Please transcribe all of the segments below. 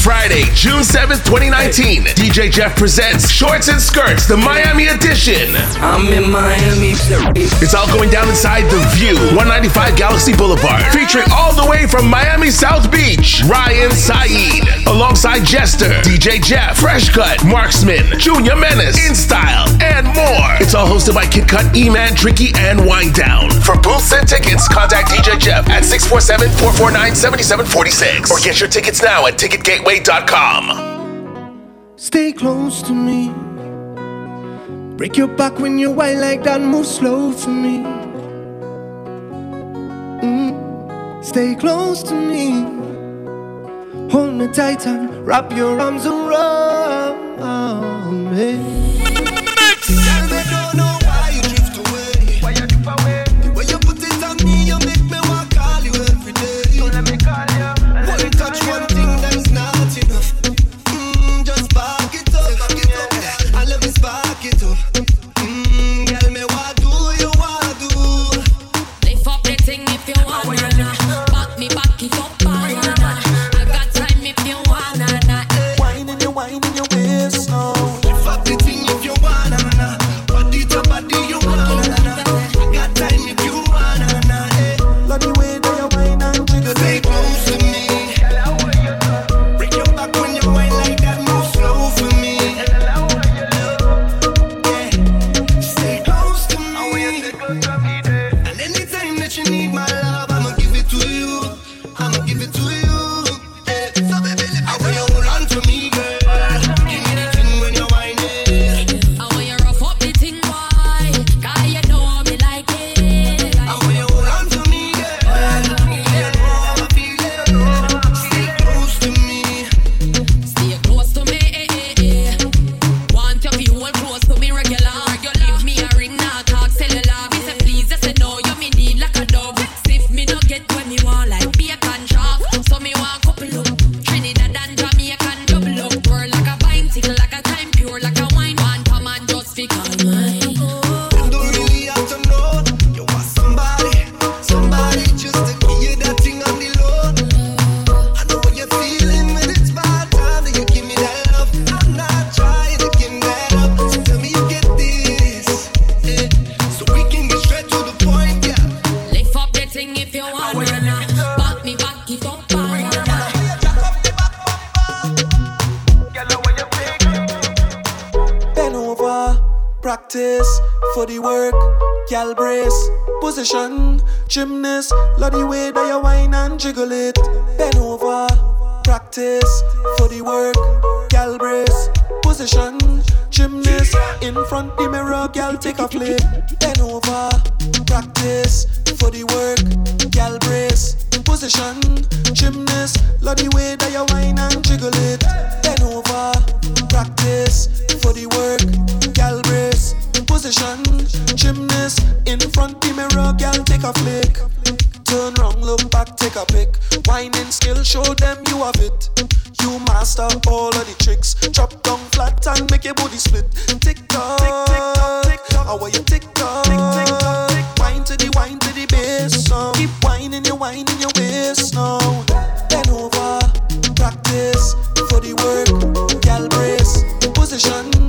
Friday, June 7th, 2019, DJ Jeff presents Shorts and Skirts, the Miami edition. I'm in Miami. It's all going down inside The Vue, 195 Galaxy Boulevard, featuring all the way from Miami South Beach, Ryan Sayeed, alongside Jester, DJ Jeff, Fresh Cut, Marksman, Junior Menace, In Style, and more. It's all hosted by Kid Cut, E-Man, Tricky, and Wind Down. For booths and tickets, contact DJ Jeff at 647-449-7746 or get your tickets now at Ticket Gateway Stay close to me. Break your back when you're white like that. Move slow for me. Mm. Stay close to me. Hold me tight and wrap your arms around me. Girl, they don't know Gal brace, position, gymnast. Love the way that you whine and jiggle it. Bend over, practice for the work. Gal brace, position, gymnast. In front the mirror, gal take a flip Bend over, practice for the work. Gal brace, position, gymnast. Love the way that you whine and jiggle it. Bend over, practice for the work position. Gymnast in front the mirror, girl, take a flick. Turn round, look back, take a pic. Whining skill, show them you have it. You master all of the tricks. Drop down flat and make your body split. Tick tock, tick tock. How are you tick tock? Tick tick tock. Wine to the wine to the bass. Now. Keep whining your wine in your waist now. Then over, practice for the work. Gal brace position.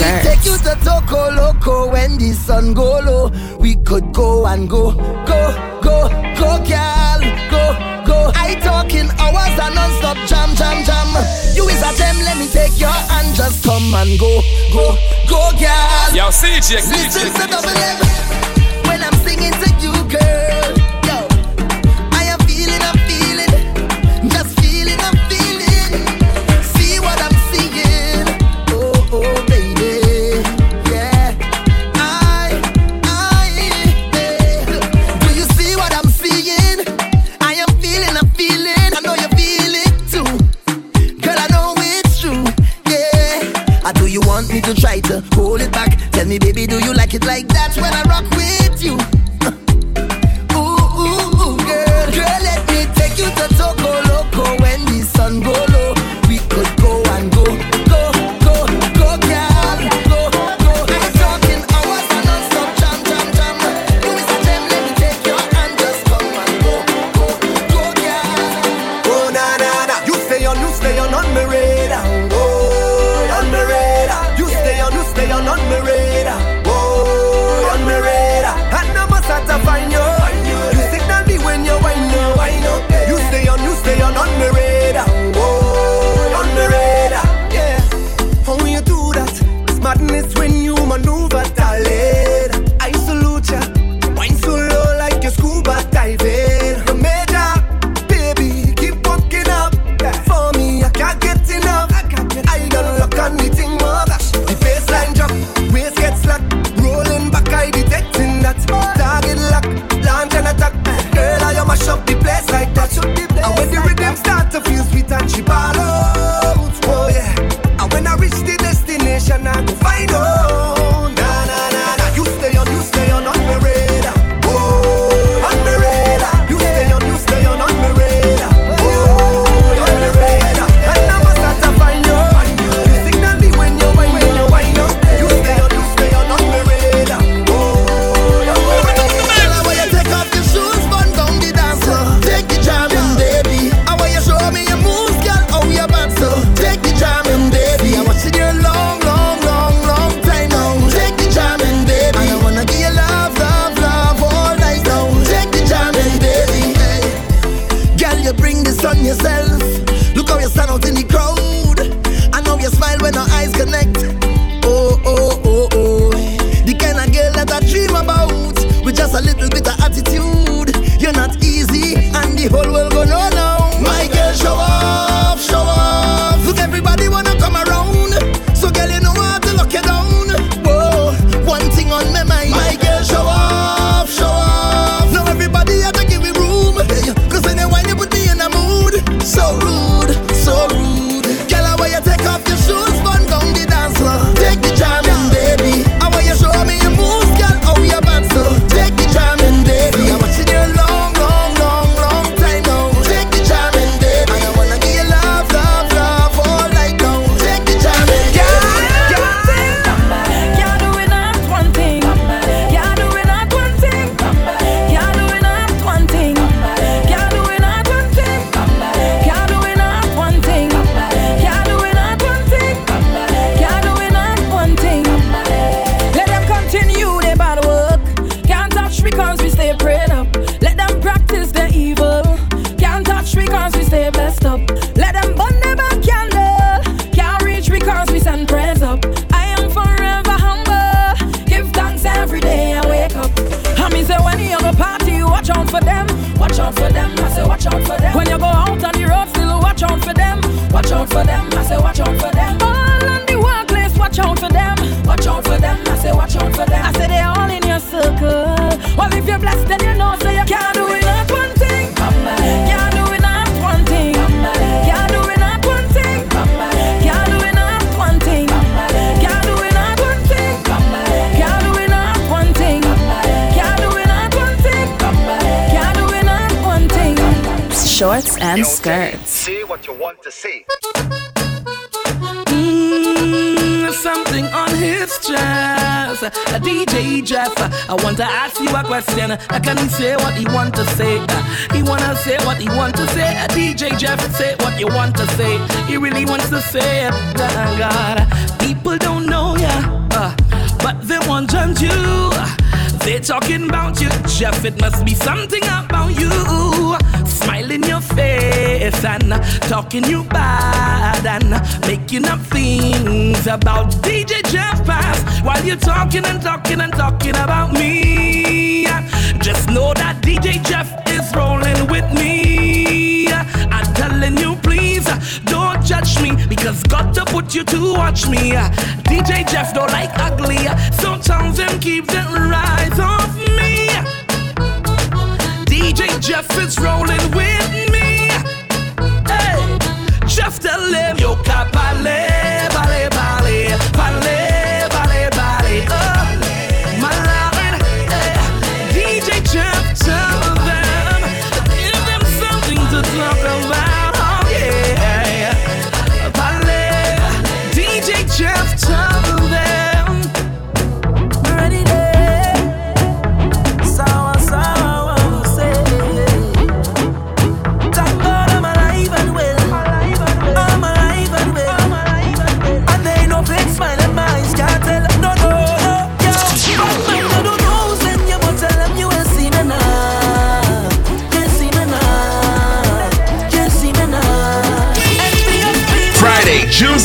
girls. Take you to Toko Loco when the sun go low. We could go and go, go, go, go, girl, go, go. I talking hours and non-stop jam, jam, jam. You is a gem, let me take your hand, just come and go, go, go, girl. Yo, CJ, CJ. Listen to double M when I'm singing to you, girl. He say what he want to say? He wanna say what he want to say. DJ Jeff, say what you want to say. He really wants to say it. God, people don't know ya, uh, but they want judge you. They talking about you, Jeff. It must be something about you. Smile in your face and talking you bad and making up things about DJ Jeff while you're talking and talking and talking about me. Just know that DJ Jeff is rolling with me. I'm telling you, please don't judge me because God to put you to watch me. Uh, DJ Jeff don't like ugly, so tell them keep the rise off me. DJ Jeff is rolling with me. Hey, Jeff tell him yo capale, bale, bale, bale, bale, bale. Oh, uh.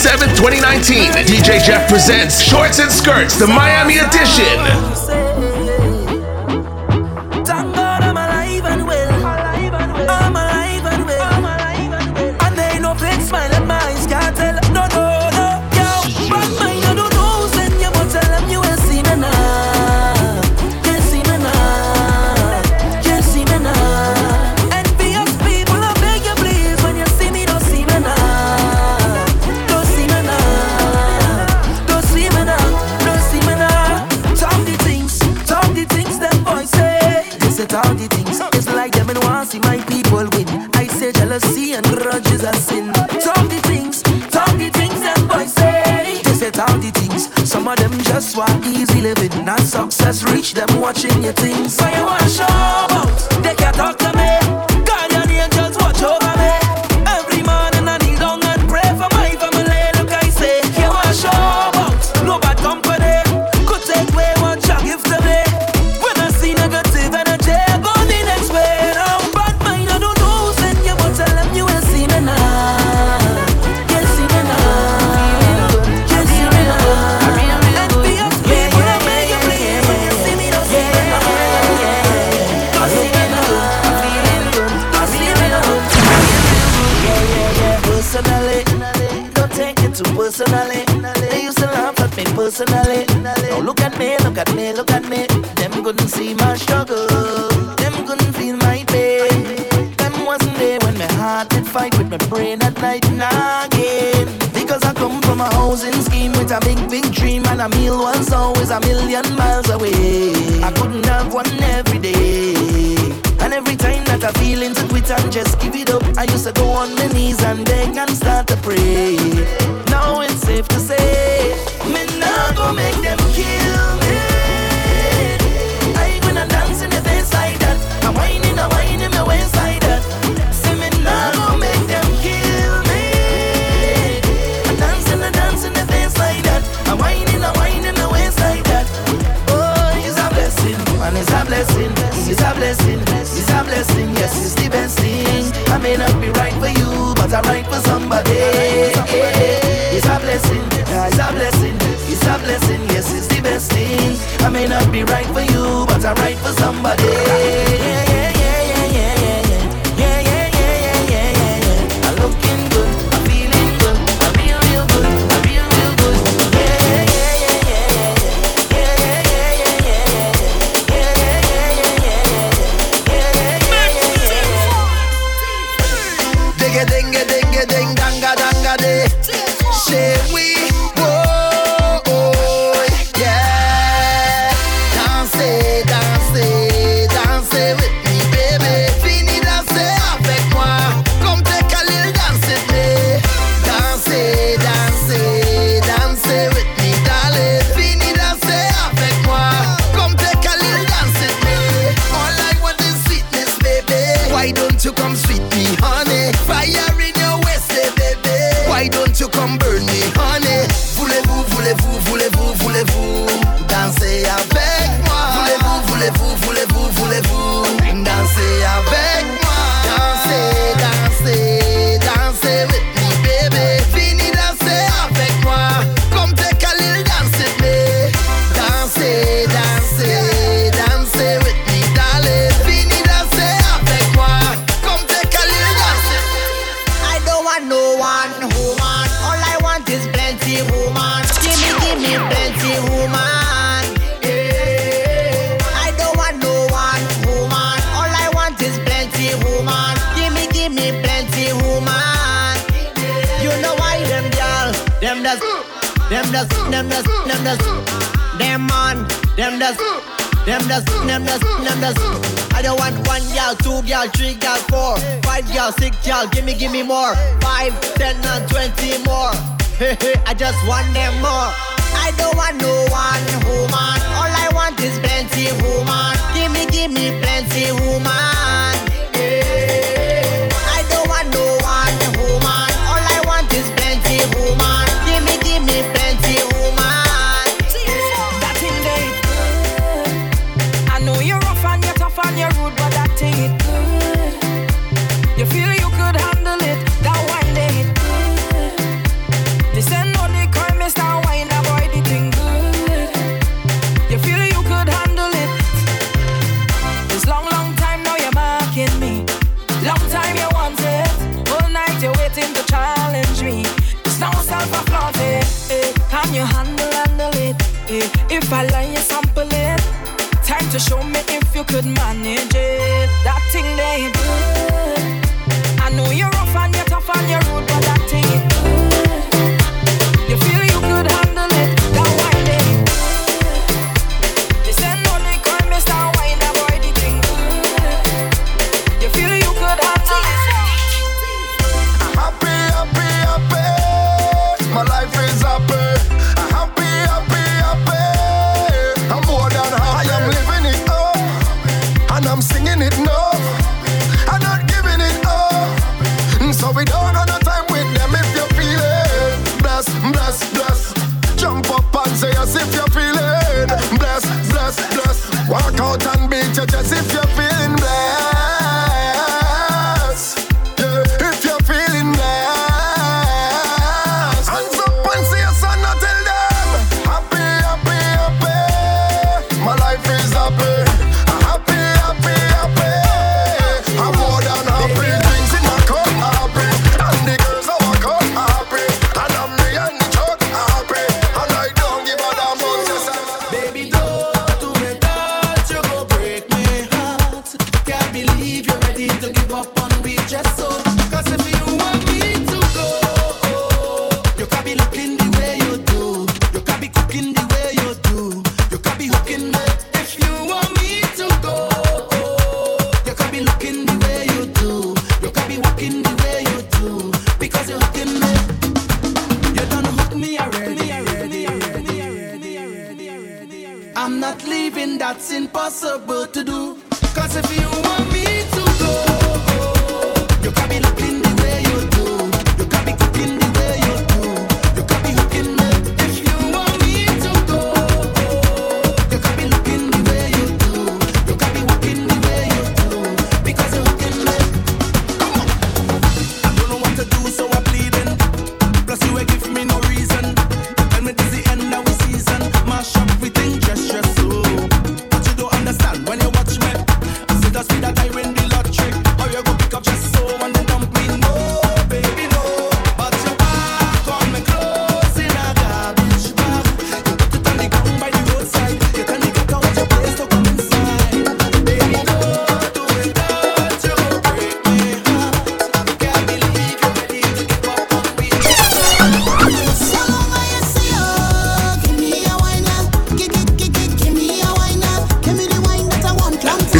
7th, 2019, DJ Jeff presents Shorts and Skirts, the Miami edition. Just want easy living, not success. Reach them watching your things. So you want show about? They can't talk to and again. Because I come from a housing scheme with a big, big dream and a meal always a million miles away. I couldn't have one every day. And every time that I feel into quit and just give it up, I used to go on my knees and beg and start to pray. Best thing. I may not be right for you, but I'm right for somebody. It's a blessing, it's a blessing, it's a blessing. Yes, it's the best thing. I may not be right for you, but I'm right for somebody.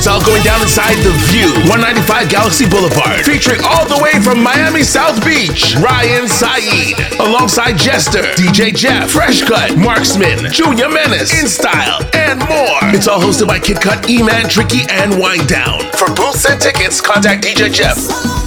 It's all going down inside The Vue, 195 Galaxy Boulevard, featuring all the way from Miami South Beach, Ryan Sayeed, alongside Jester, DJ Jeff, Fresh Cut, Marksman, Junior Menace, In Style, and more. It's all hosted by Kid Cut, E-Man, Tricky, and Wind Down. For booths and tickets, contact DJ Jeff.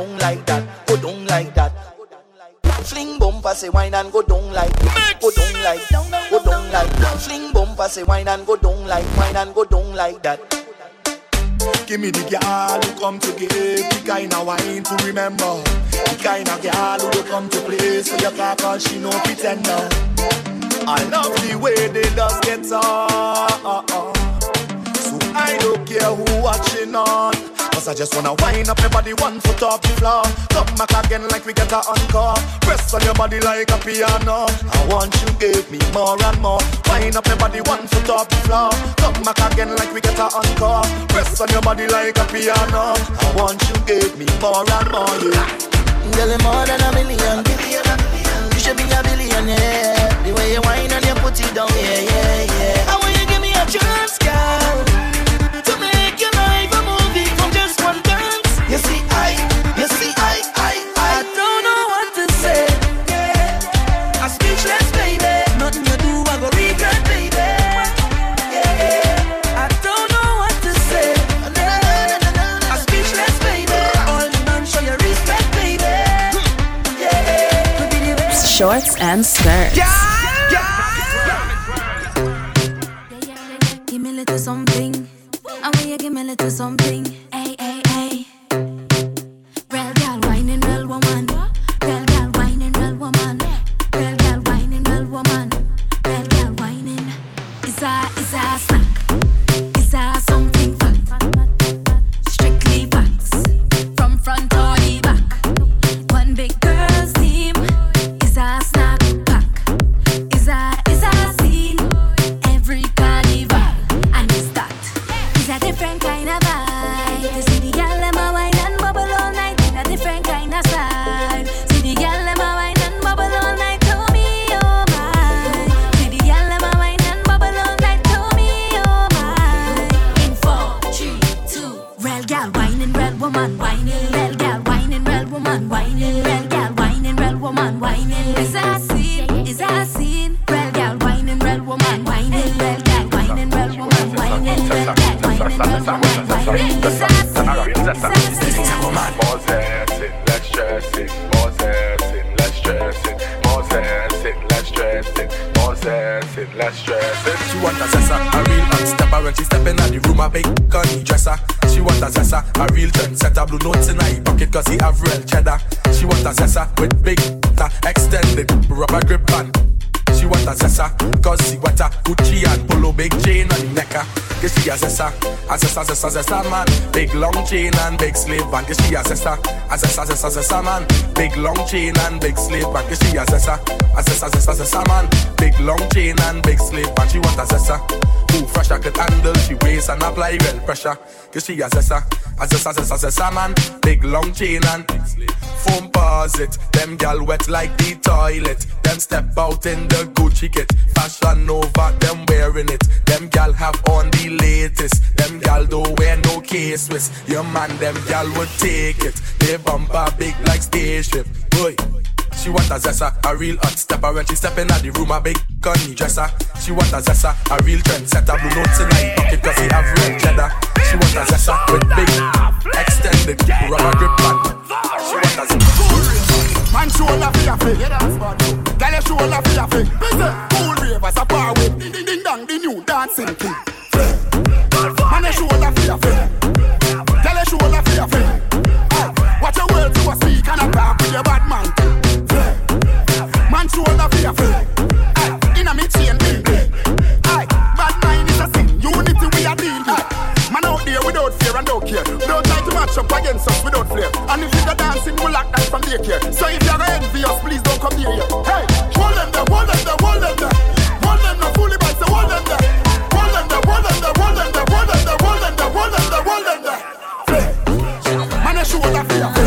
down like that, go down like that. Fling bumper say wine and go down like go down like go down like fling bumper say wine and go down like wine and go down like that. Give me the girl who come to give the kind of wine to remember. The kind of girl who you come to play so you can't call she no pretender. I love the way they just get on. So I don't care who watching on. Cause I just wanna wind up your body one foot off the floor. Come back again like we get a encore. Press on your body like a piano. I want you give me more and more. Wind up your body one foot off the floor. Come back again like we get a encore. Press on your body like a piano. I want you give me more and more. Yeah. Girl, you're more than a million. You should be a billionaire. The way you whine and you put it down, yeah, yeah, yeah. I want you give me a chance, girl, Shorts and skirts. Give me a little something. I want you give me a little something. Hey, hey, Gucci and polo big chain on the necker. Cause she a zessa, a zessa, zessa, zessa man. Big long chain and big slave band. Cause she a zessa, a zessa, zessa, zessa man. Big long chain and big slave band. Cause she a zessa, a zessa, zessa, zessa man. Big long chain and big slave band. She want a zessa, who fresh I could handle. She weighs and apply real pressure. Cause she a zessa, a zessa, zessa, zessa man. Big long chain and big slave. Foam it, them gal wet like the toilet. Them step out in the Gucci kit, fashion over, them wearing it. Them gal have on the latest. Them gal don't wear no case with. Your man, them gal would take it. They bumper big like spaceship. Boy. She want a zessa, a real hot stepper when she step in the room, a big gunny dresser. She want a zessa, a real trendsetter, blue notes in her pocket cause he have real cheddar. She want a zessa with big, extended rubber grip band. She want a zessa. Man for your feet. Girl for your feet. Cool ravers a power with. Ding ding ding dong, the new dancing king. Your feet. Girl your shoulder for your. Watch your you a speak and a talk with your bad man. Man shoulder for your feet. Inna me chain big. Bad mind is a sin. Unity we a. Man out there without fear and don't care. Don't try to match up against us without flair. And if you go dancing, we'll lock that from daycare. So if you're envious, please don't come near you. Hey, hold them there, hold them there, hold them there. show that fear.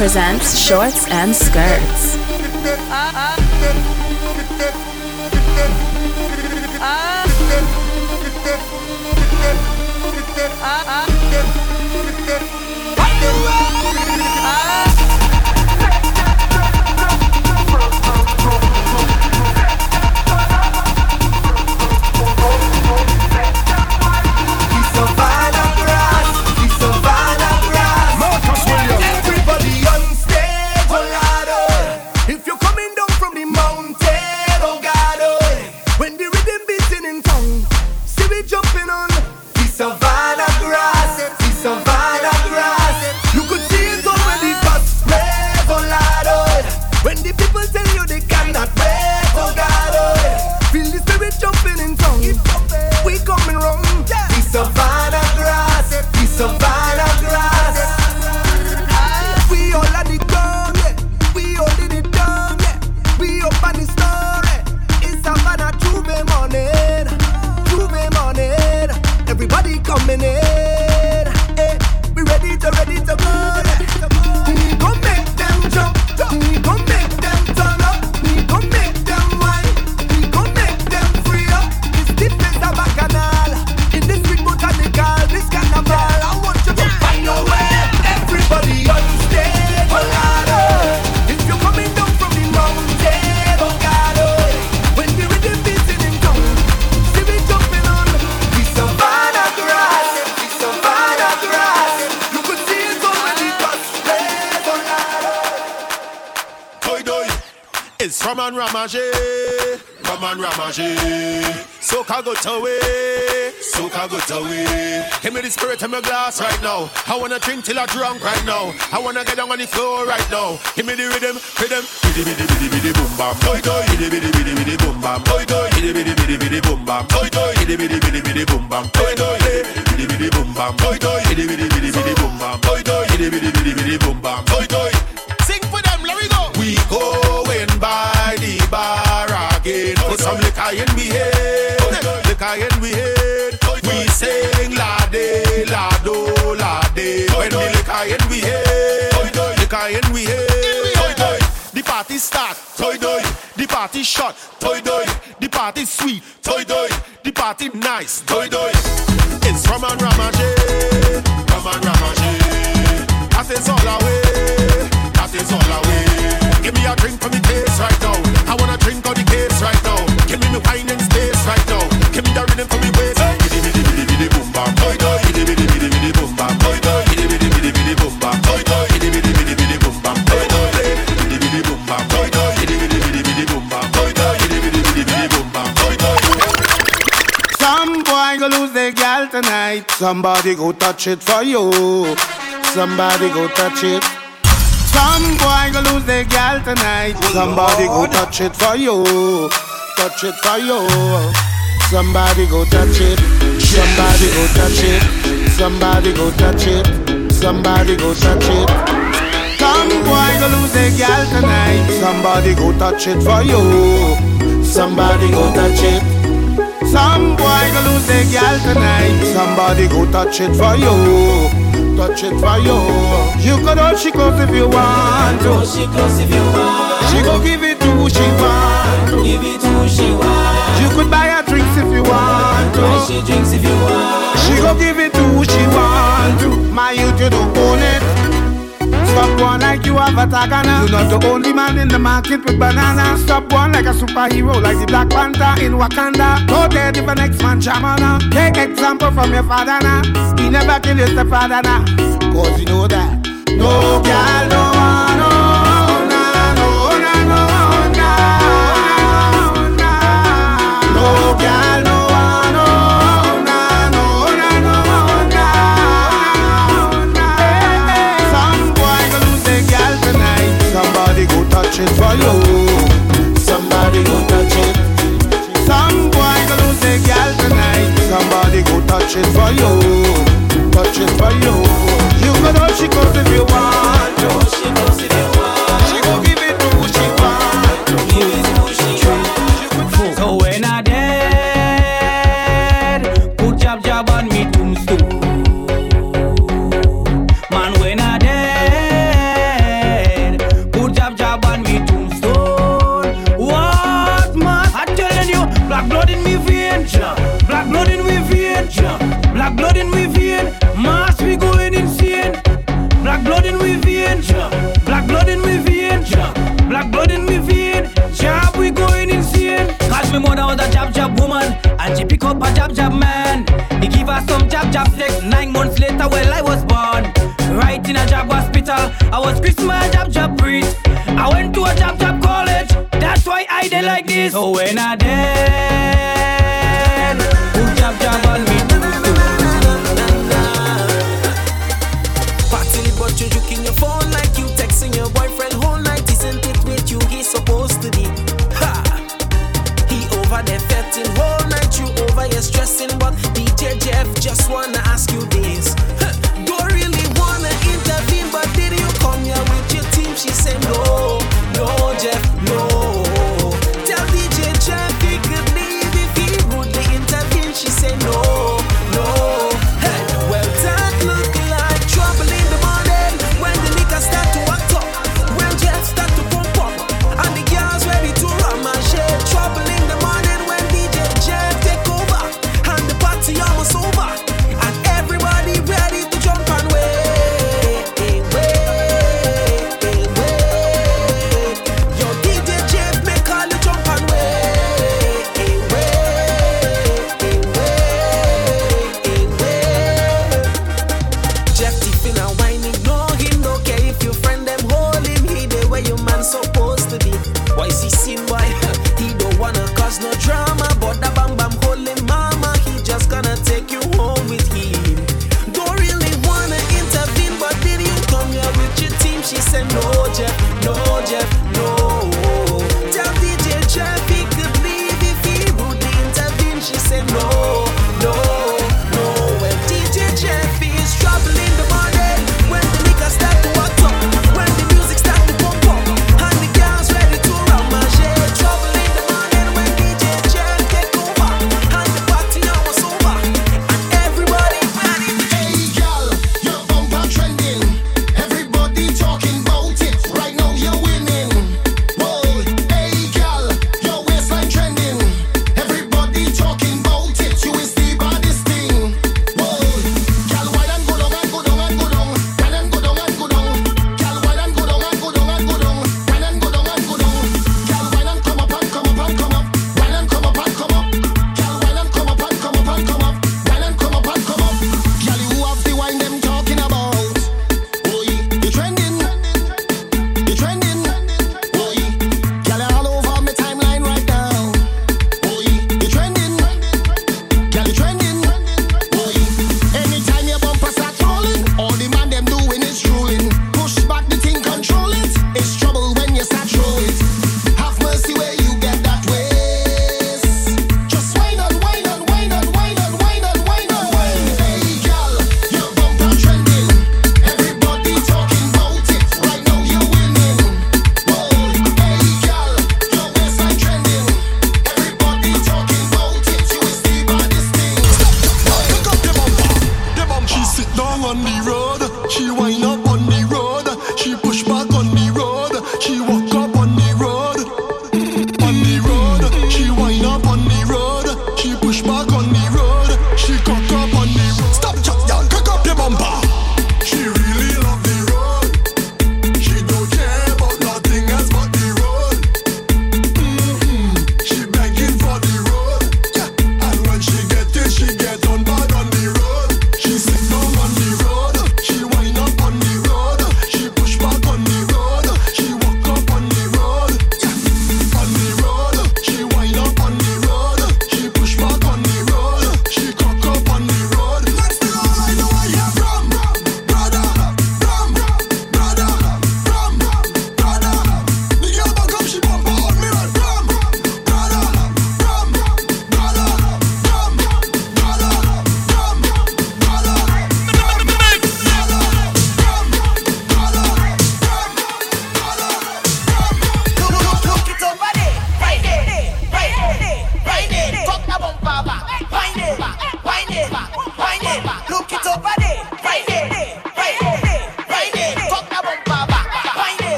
Presents Shorts and Skirts. Soca go to way, soca go to way. Give me the spirit in my glass right now. I wanna drink till I drunk right now. I wanna get down on the floor right now. Give me the rhythm, rhythm, biddy biddy biddy biddy boom bam. Toy doy, biddy biddy biddy biddy boom bam. Toy doy, biddy biddy biddy biddy boom bam. Toy doy, biddy biddy biddy biddy boom bam. Toy doy, biddy biddy boom bam. Toy doy, biddy biddy biddy biddy boom bam. Toy doy, biddy biddy biddy biddy boom bam. Toy doy. Party shot. Toy doy. The party sweet. Toy doy. The party nice. Toy doy. It's from and. Tonight. Somebody go touch it for you. Somebody go touch it. Some boy go lose their gal tonight. Oh, somebody go touch it for you. Touch it for you. Somebody go touch it. Somebody go touch it. Somebody go touch it. Somebody go touch it. Some boy go lose their gal tonight. Somebody go touch it for you. Somebody go touch it. Some boy go lose their gal tonight. Somebody go touch it for you. Touch it for you. You could hold she close if you want to. She close if you want. She go give it to who she want. Give it to who she want. You could buy her drinks if you want to. Buy she drinks if you want. She go give it to who she want to. My youth, you don't own it. Stop one like you have a tagana. You're not the only man in the market with banana. Stop one like a superhero, like the Black Panther in Wakanda. Go there if the next man jamana. Take example from your father now. He never kill his stepfather now. Cause you know that. No girl, no one, no, it for you. Somebody go touch it. Some boy go lose their girl tonight. Somebody go touch it for you. Touch it for you. You can hold she goes if you want to. jab woman, and she pick up a jab jab man. He give her some jab jab sex. Nine months later, well I was born, right in a jab hospital. I was Christmas jab jab priest. I went to a jab jab college. That's why I did like this. So when I did. chef, just wanna ask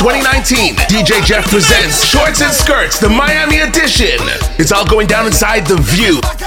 2019, DJ Jeff presents Shorts and Skirts, the Miami edition. It's all going down inside The Vue.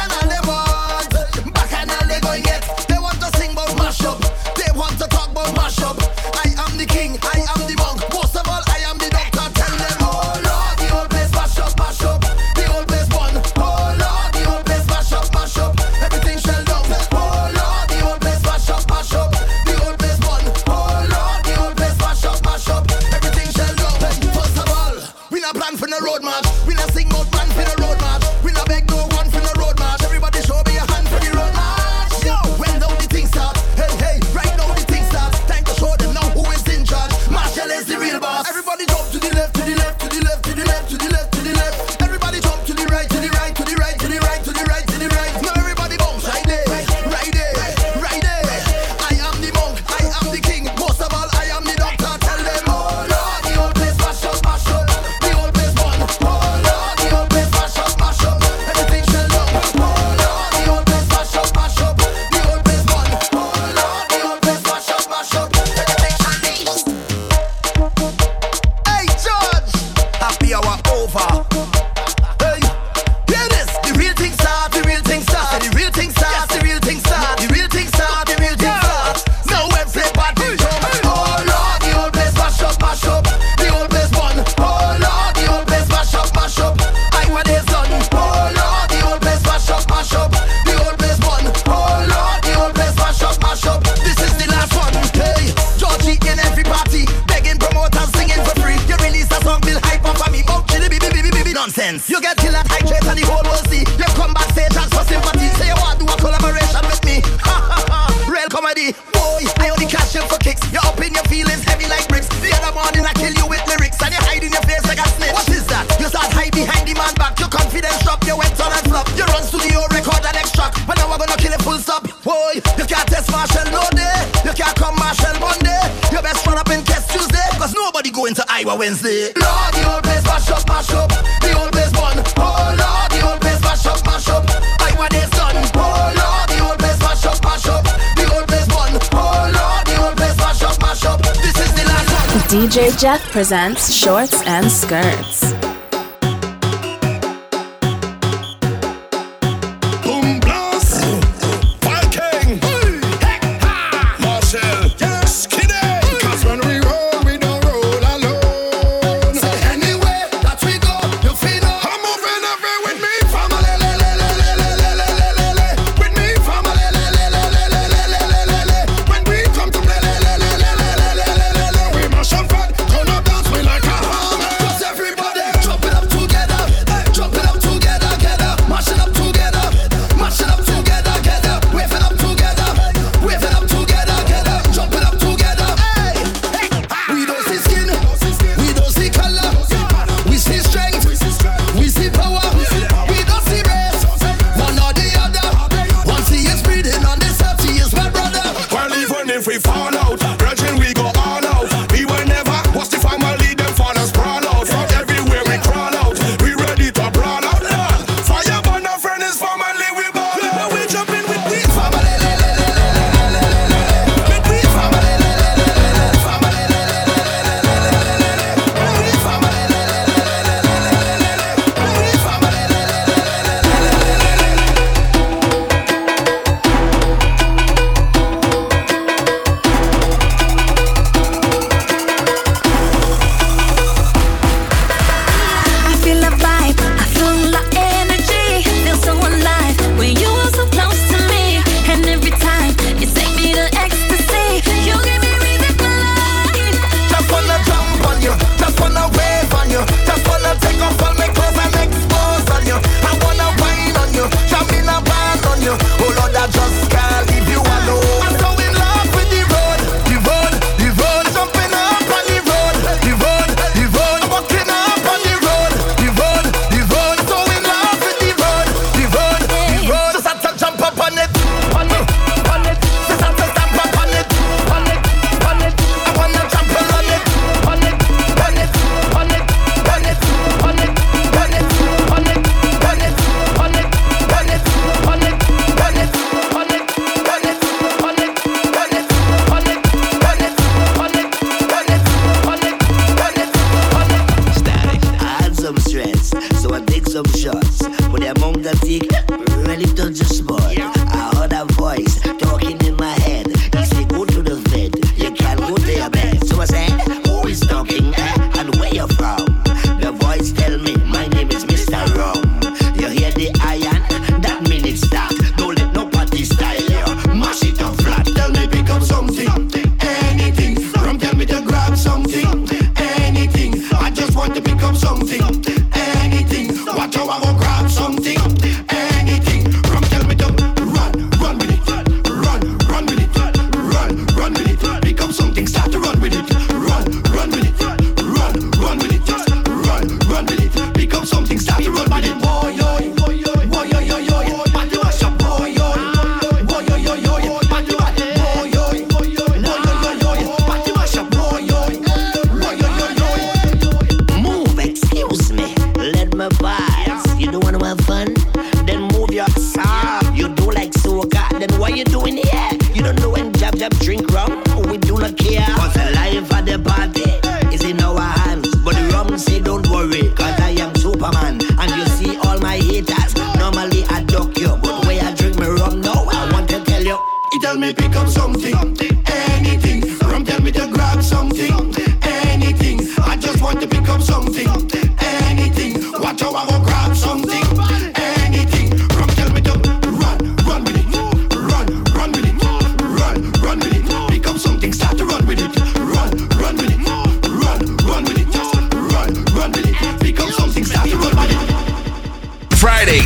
feelings heavy like bricks. The other morning I kill you with lyrics and you're hiding your face like a snitch. What is that? You start hide behind the man back. Your confidence drop, you went on and flop. You run studio, record and extract. But now I'm gonna kill it full stop. Boy, you can't test Marshall no day. You can't come Marshall Monday. Your best run up in test Tuesday. Cause nobody going to Iowa Wednesday. Lord, your place mash up, mash up. DJ Jeff presents Shorts and Skirts.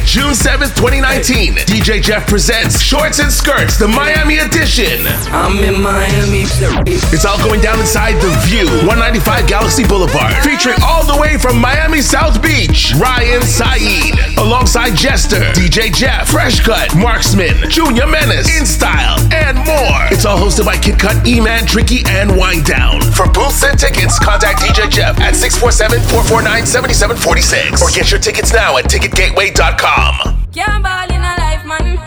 June 7th, 2019, DJ Jeff presents Shorts and Skirts, the Miami edition. I'm in Miami. It's all going down inside The Vue, 195 Galaxy Boulevard, featuring all the way from Miami South Beach, Ryan Sayeed alongside Jester, DJ Jeff, Fresh Cut, Marksman, Junior Menace, In Style, and more. It's all hosted by Kid Cut, E-Man, Tricky, and Winedown. For booths and tickets, contact DJ Jeff at 647-449-7746 or get your tickets now at ticketgateway.com. Yeah, I'm balling a life, man.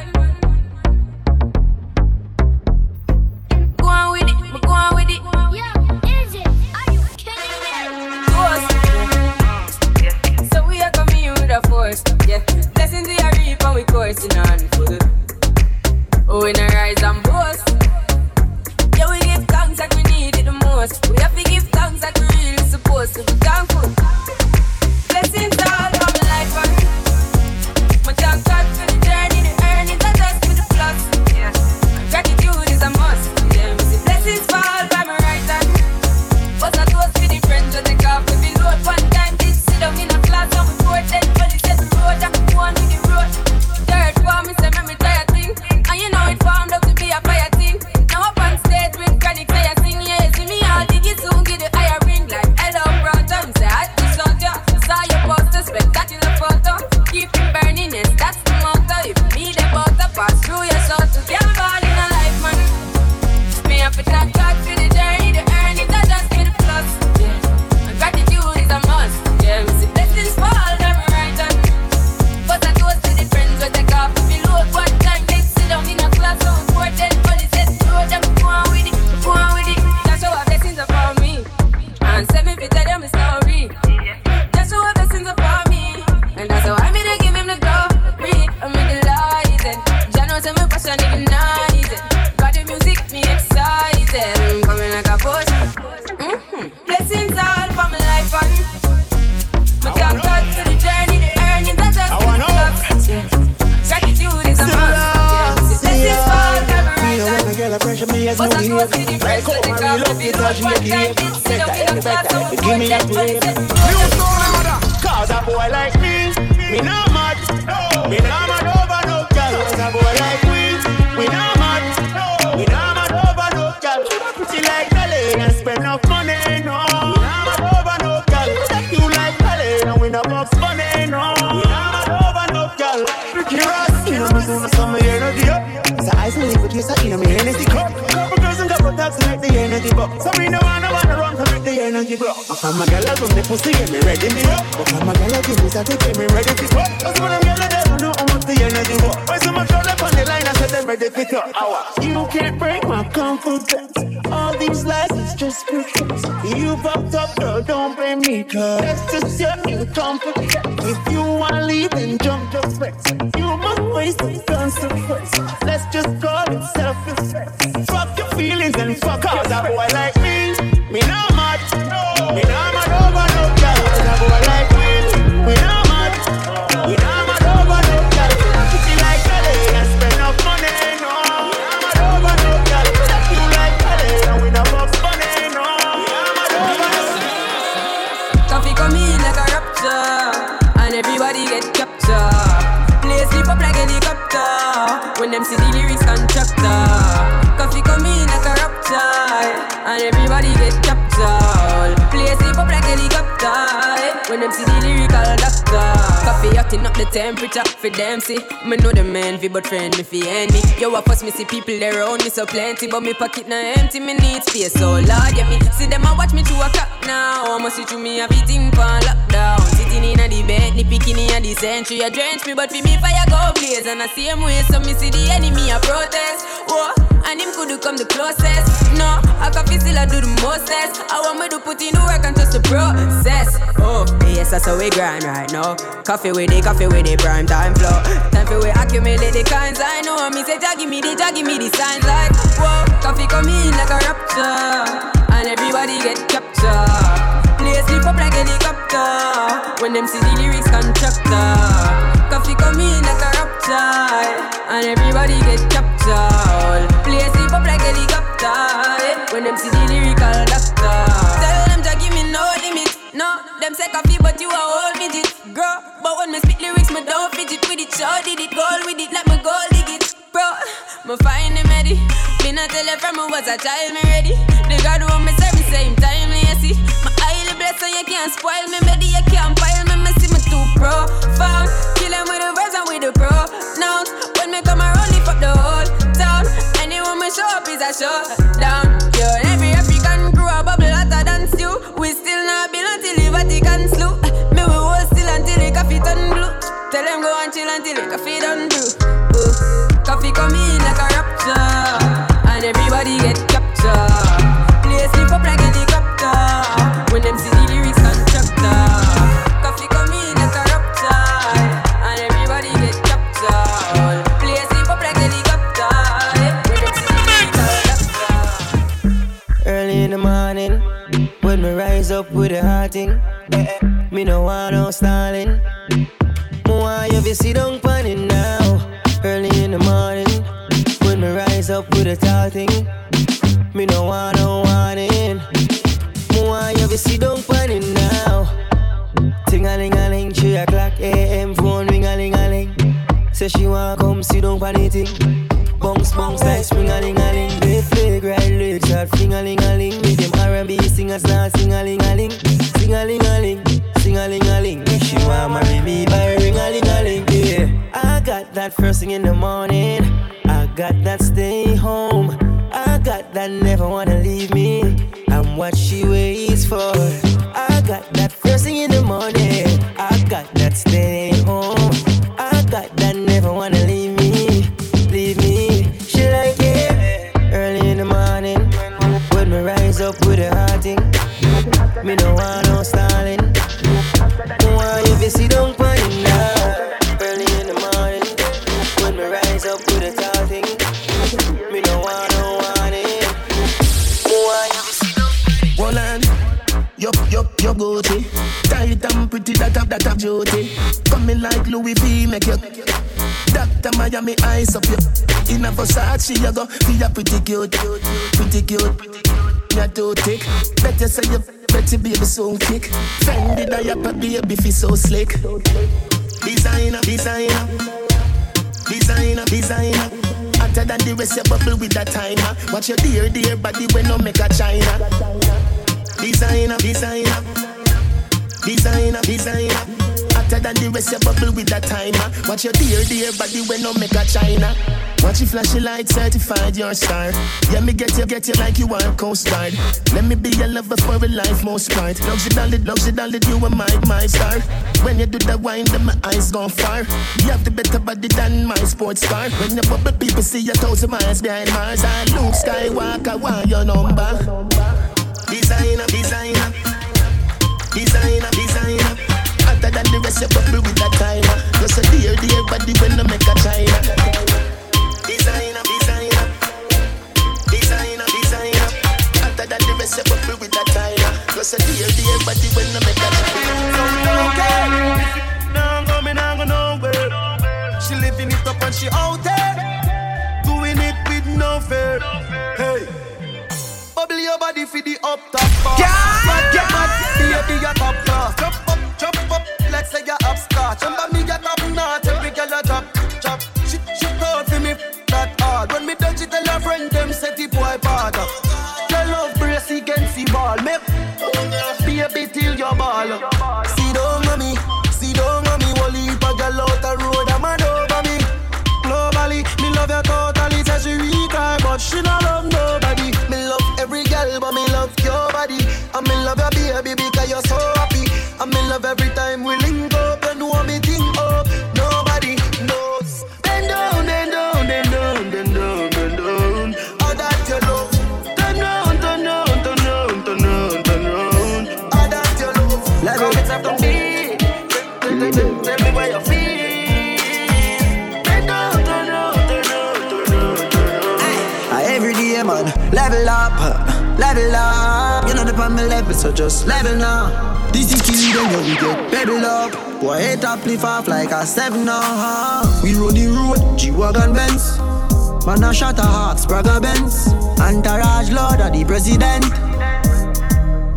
Right Better give me New a boy like me, mad mad over no girl a boy like me, we mad We mad over no girl like spend money, no We mad over no girl You like and we money, no We mad over no girl you know me do no summer, you know the So I sleep with you, so you know me Hennessy cup no tax make the energy block. So we no wanna wanna run to make the energy block. But I'm a girl that's on the pussy, get me ready to go. But I'm a girl that gives a get me ready to go. Cause when I'm girl that don't know how the energy block. When someone turn up on the line, I said they're ready to talk. You can't break my confidence. All these lies is just pretense. You fucked up, girl, don't blame me, cause that's just your incompetence. If you wanna leave, then jump your flex. You must face the consequence. Let's just call it self-respect. Feelings and fuck all that boy like me. Me not Hotting up the temperature for them see. Me know the man fi but friend me fi enemy. Yo, I first me see people there around me so plenty, but me pocket na empty. Me need space, so Lord, yeah me see them a watch me to a clock now. I'ma see through me everything for lockdown. Sitting in a the bed, ni picking in the century. A drench me, but for me fire go blaze. And the same way, so me see the enemy a protest. Whoa, and him could come the closest. No, I can feel still I do the mostest. I want me to put in the work and trust the process. Oh, yes, that's how we grind right now. Coffee with the coffee with the prime time flow. Time for we accumulate the kinds I know. Me say, Jah give me the, Jah give me the signs like whoa. Coffee come in like a rapture, and everybody get captured. Play sleep up like helicopter when them see the lyrics constructor. Coffee come in like a rapture, was a child, me ready. The God who me serve, me same time, me see. My highly blessed, so you can't spoil me, baby. You can't pile me, me see me too profound. Kill him with the verse and with the pronouns. When me come around, lift up the whole town. Anyone me show up is a showdown. Pretty, that have, that have duty. Coming like Louis V, make you. Dr. Miami, eyes up you. In a Versace, you go. Be a pretty cute, pretty cute. You're too thick. Better say you, better baby, so kick. Fendi diaper, baby, feel so slick. Designer, designer. Designer, designer. Hotter than the rest, you bubble with that timer. Watch your dear, dear body when no make a China. Designer, designer. Designer, designer. Hotter than the rest, you bubble with that timer. Watch your dear, dear body when no make a China. Watch you flash your light, certified your star. Yeah, me get you, get you like you are coast guard. Let me be your lover for a life, most part. Luxury dolly, luxury dolly, you are my, my star. When you do the wine, then my eyes gone far. You have the better body than my sports car. When you bubble, people see you thousand miles behind Mars. I Luke Skywalker, want your number. Designer, designer. Designer, designer. Hotter than the rest, you bubble with that timer. Just a dear, dear body when I make a China. Designer, designer, designer, designer. Hotter than the rest, you bubble with that timer. Just a dear, dear body when I make a China. Okay, now I'm coming, I'm going nowhere. She living it up and she out there, doing it with no fear. Hey. Bubble your body for the up top bar. Yeah, mad, yeah, mad, baby, you're top class. Jump up, jump up, let's say you're upstart. Jump on me, you're top notch, every girl a drop, chop. She, she proud for me, that hard. When me done, she tell her friend them set the boy up. Your love brace against the ball, me. Baby, till your ball. Happy. I me love every time we link up. You know me think up. Nobody knows. Bend down, bend down, bend down, bend down, bend down. All that you love. Turn round, turn round, turn round, turn round, turn round. All that you love. Let me- it's up to me. Tell me where you feel. Uh, level up, uh, level up. You know the on my level, so just level now. This is key, then you we get pedal up. Boy, head up, lift off like a seven now. We roll the road, G-Wagon Benz. Man, I shot a Hawks, Braga Benz. Entourage Lord of the President.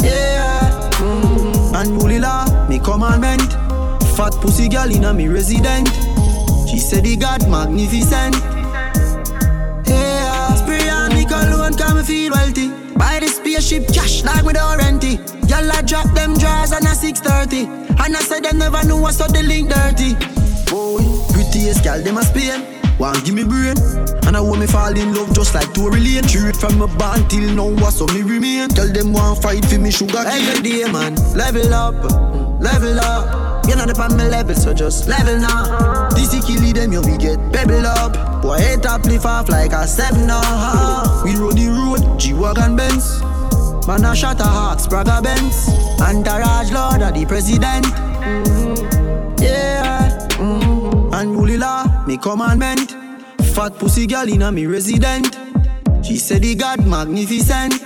Yeah, mm. and bully law, me commandment. Fat pussy girl in a me resident. She said he got magnificent. Yeah, spray on me cologne, come me feel wealthy. Buy the spaceship cash like me don't rent. Y'all I drop them drawers on a 630. And I said them never knew what's up the link dirty. Boy, prettiest gal them a Spain. Want give me brain And I want me fall in love just like Tory Lane Straight from my band till now what's up me remain Tell them want fight for me sugar cane Every day man, level up, level up You know the on my level so just level now. This is kill them you we get pebble up. Boy head up lift off like a seven now We roll the road, G-Wagon Benz. Man a shot a Hawks, Braga Benz. Entourage Lord of the President. Yeah mm. And bully law, me commandment. Fat pussy girl in a me resident. She said he got magnificent.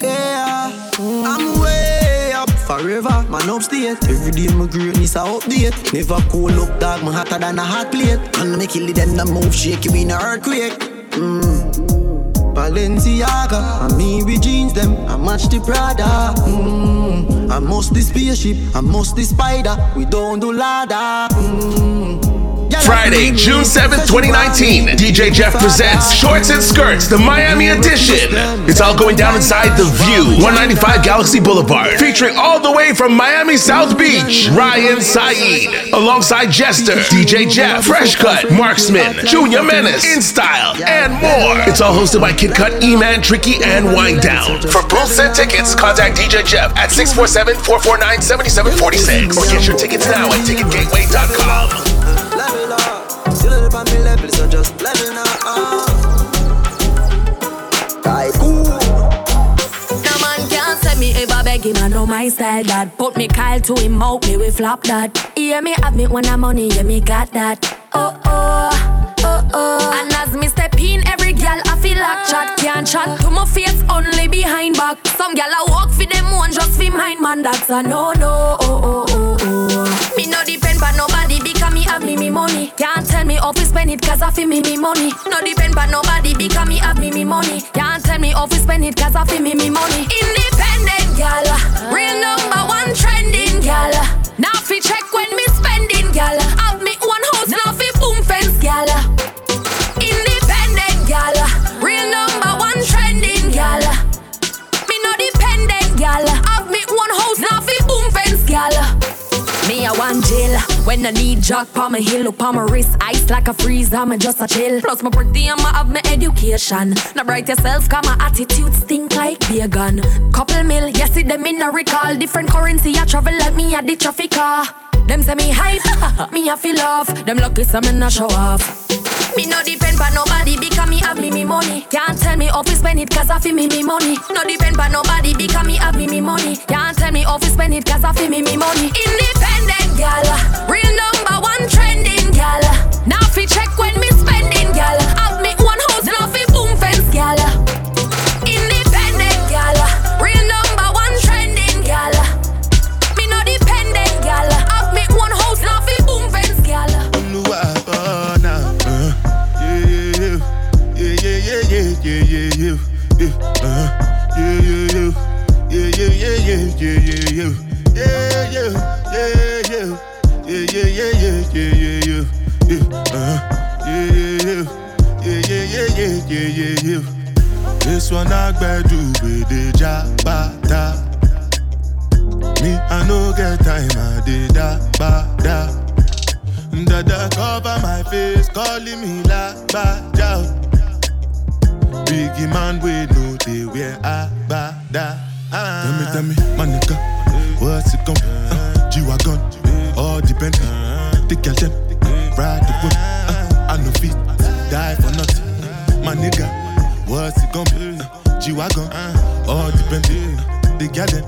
Yeah I'm way up forever, man upstate Every day my greatness a update Never cool up dog, me hotter than a hot plate And me kill it then the move shake you in a earthquake mm. Balenciaga, and me with jeans them, I match the Prada. Mm, I must the spaceship, I must the spider. We don't do ladder. Mm. Friday, June 7th, 2019, DJ Jeff presents Shorts and Skirts, the Miami edition. It's all going down inside The Vue, 195 Galaxy Boulevard, featuring all the way from Miami South Beach, Ryan Sayeed, alongside Jester, DJ Jeff, Fresh Cut, Marksman, Junior Menace, In Style, and more. It's all hosted by Kid Cut, E-Man, Tricky, and Wind Down. For booths and tickets, contact DJ Jeff at 647-449-7746 or get your tickets now at ticketgateway.com. level, so just level now. No man can't say me ever beg him, I know my style that. Put me Kyle to him out, me we flop that. Hear me have me when I'm money, yeah me got that. Oh oh, oh oh. And as me step in, every gal I feel like chat can't chat to my face only behind back. Some gal I walk for them one just for mine, man. That's a no no. Oh oh oh oh. Me no depend but nobody because have me me money. Can't tell me how to spend it cause I feel me me money. No depend but nobody because me have me me money. Can't tell me how to spend it cause I feel me me money. Independent gal, real number one trending gal. Now fi check when me spending gal. Have me one house now fi boom fence gal. Independent gal, real number one trending gal. Me no dependent gal. Have me one house now fi boom fence gal. Me a one jail when I need jock pa my hill up on my wrist. Ice like a freeze I'm just a chill. Plus my pretty my have my education. Now bright yourself cause my attitude stink like vegan couple mil yes see them in a recall. Different currency I travel like me at the traffic car them say me hype me I feel off. Them lucky some in a show off Me no depend on nobody because me have me me money. Can't tell me how to spend it cause I feel me me money. No depend on nobody because me have me me money. Can't tell me how to spend it cause I feel me me money. Independent gal, real number one trending gal. Now fi check when me yeah, yeah, yeah, yeah, yeah. Yeah, yeah, yeah, yeah. Yeah, yeah, yeah, yeah, yeah, yeah, yeah. Yeah, uh, yeah, yeah, yeah. Yeah, yeah, yeah. This one I gbedu with the jabata. Me, I no get time, I did da ba da. Dada cover my face, calling me la ba da. Biggie man, we know they wear a ba da. Tell me, tell me, my nigga, what's it gon' uh, G-Wagon, all. The girl them, ride the whip. Uh, I no fit, die for nothing. My nigga, what's it gon' be? Uh, G-Wagon, all. The girl them,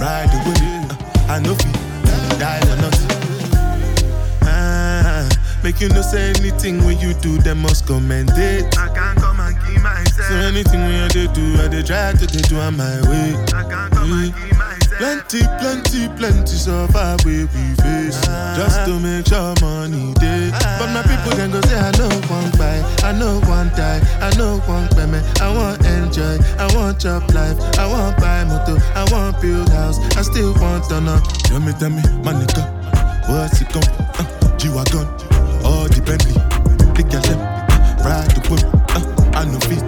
ride the whip. Uh, I no fit, die for nothing. Ah, make you no say anything when you do, them must commend it. So anything when I dey do, I dey try to dey do on my way. I can't come and. Plenty, plenty, plenty suffer we we face just to make sure money day. But my people then go say I know one buy, I know one die, I know one payment. I want enjoy, I want job life, I want buy motor, I want build house, I still want to know. Tell me, tell me, my nigga, what's it gon' uh, G-Wagon, all the Bentley, the girl them, ride the whip, uh, I know fit,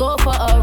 go for a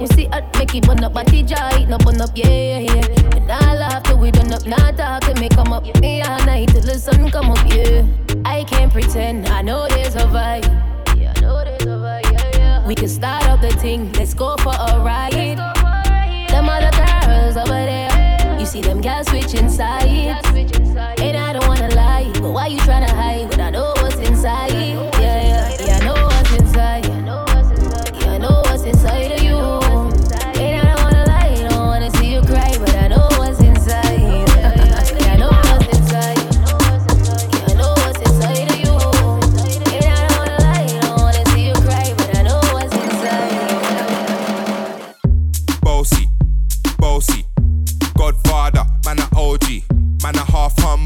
listen up, hot, make it burn up, body jaw, it no burn up, yeah, yeah, yeah. And I laugh till we done up, not talk till me come up, yeah, all night till the sun come up, yeah. I can't pretend, I know there's a vibe. Yeah, I know there's a vibe, yeah, yeah. We can start up the thing, let's go for a ride. Them other girls over there, you see them girls switching sides. And I don't wanna lie, but why you tryna hide when I know what's inside?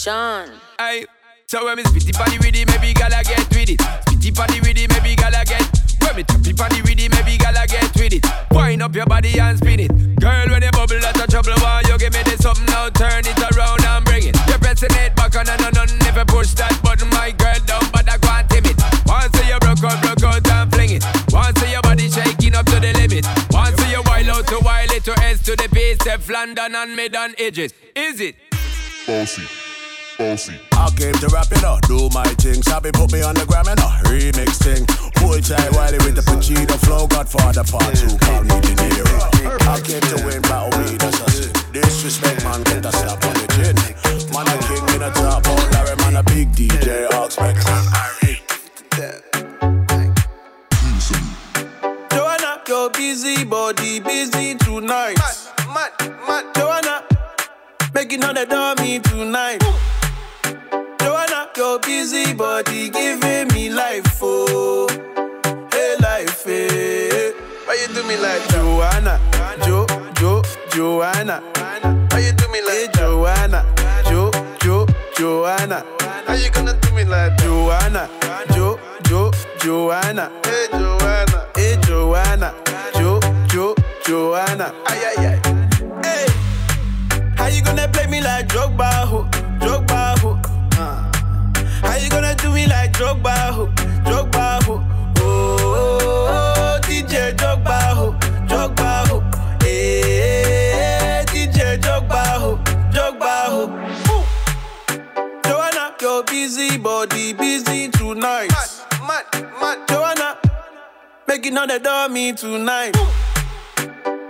Sean. Hey, so when me spitty party with it, maybe gala get with it. Spitty party with it, maybe gala get. When me tappy party with it, maybe gala get with it. Wind up your your body and spin it. Girl, when you bubble out of trouble, why you give me this something now? Turn it around and bring it. You're pressing it back on and on and never push that button, my girl, down, but I can't tame it. Once you broke out, broke out and fling it. Once your body shaking up to the limit. Once you wild out to wild it to S to the base, Step London and mid on edges. Is it? Bossy. Bossy. I came to rap it up, do my thing. Sabi put me on the gram and a remix thing. Hold tight Wiley with the Pachito flow. Godfather part two, call me De Niro. I came to win, battle me, that's a sin. Disrespect, man, get a slap on the chin. Man, a king in a top, oh Larry, man, a big DJ, Oxman, Harry. Joanna, your busy body busy tonight. Mad, mad, mad. Joanna, making all the dummy tonight. Joanna, your busy body giving me life, oh, hey life, hey. Why you do me like Joanna, Jo, Jo, Joanna? Why you do me like hey, Joanna, Jo, Jo, Joanna? How you gonna do me like Joanna, Jo, Jo, Joanna? Hey Joanna, hey Joanna, Jo, Jo, Joanna? Ay ay ay. Hey, how you gonna play me like Drogba, ho, Drogba, you gonna do me like Drogba, ho, Drogba, ho? Oh, oh, oh, DJ Drogba, ho, Drogba, ho. Eh, hey, DJ Drogba, ho, Drogba, ho. Ooh. Joanna, your busy body busy tonight. Mad, mad, mad. Joanna, making all the dummy tonight.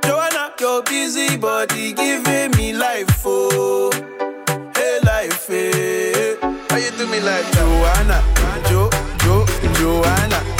Joanna, your busy body giving me life, oh, hey life, hey. You do me like Joanna, Jo, Jo, Joanna?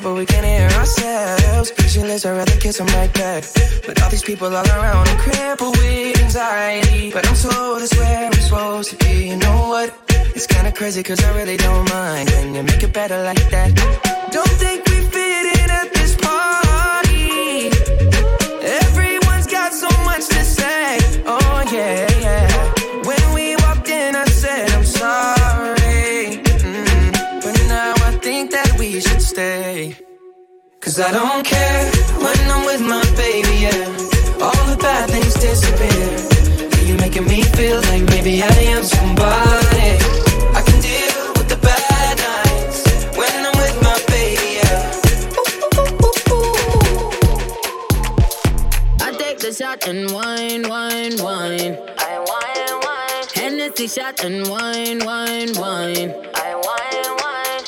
But we can't hear ourselves. Pictureless, I'd rather kiss right back. But all these people all around, I'm crippled with anxiety. But I'm told it's where I'm supposed to be. You know what? It's kinda crazy, cause I really don't mind. Can you make it better like that? Don't think we fit in at this party. Everyone's got so much to say. Oh, yeah, yeah. Cause I don't care when I'm with my baby, yeah. All the bad things disappear. You're making me feel like maybe I am somebody. I can deal with the bad nights when I'm with my baby, yeah. I take the shot and wine, wine, wine. I wine, wine. Hennessy shot and wine, wine, wine. I wine, wine.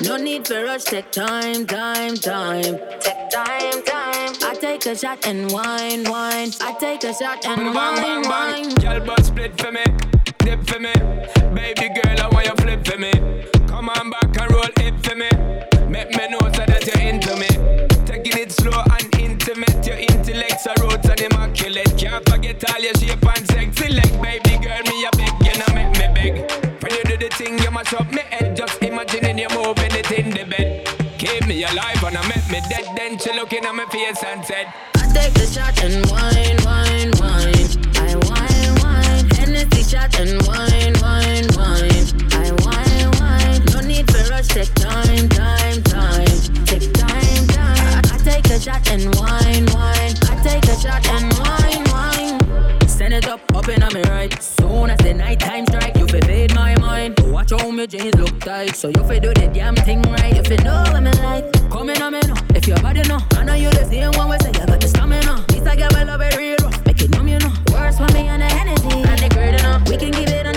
No need for rush, take time, time, time. Take time, time. I take a shot and wine, wine. I take a shot and wine, wine. Girl, but split for me, dip for me. Baby girl, I want you flip for me. Come on back and roll it for me. Make me know so that you're into me. Taking it slow and intimate. Your intellect's a roots and immaculate. Can't forget all your shape and sexy leg. Baby girl, me a beg, you know make me beg. When you do the thing, you mash up me head. Just imagining you moving me alive and I make me dead. Then she looking at my face and said, I take the shot and wine, wine, wine. I wine, wine. Hennessy shot and wine, wine, wine. I wine, wine. No need for rush, take time, time, time. Take time, time. I take a shot and wine, wine. I take a shot and wine, wine. Send it up, up in me right. Soon as the night time My jeans look tight, so you fi do the damn thing right. If you know what me like. Come in on me now, if your body know. I know you the same one we say you got the stamina. This I get well love it real rough, make it numb you know. Worse for me and the energy, and the great enough. We can give it on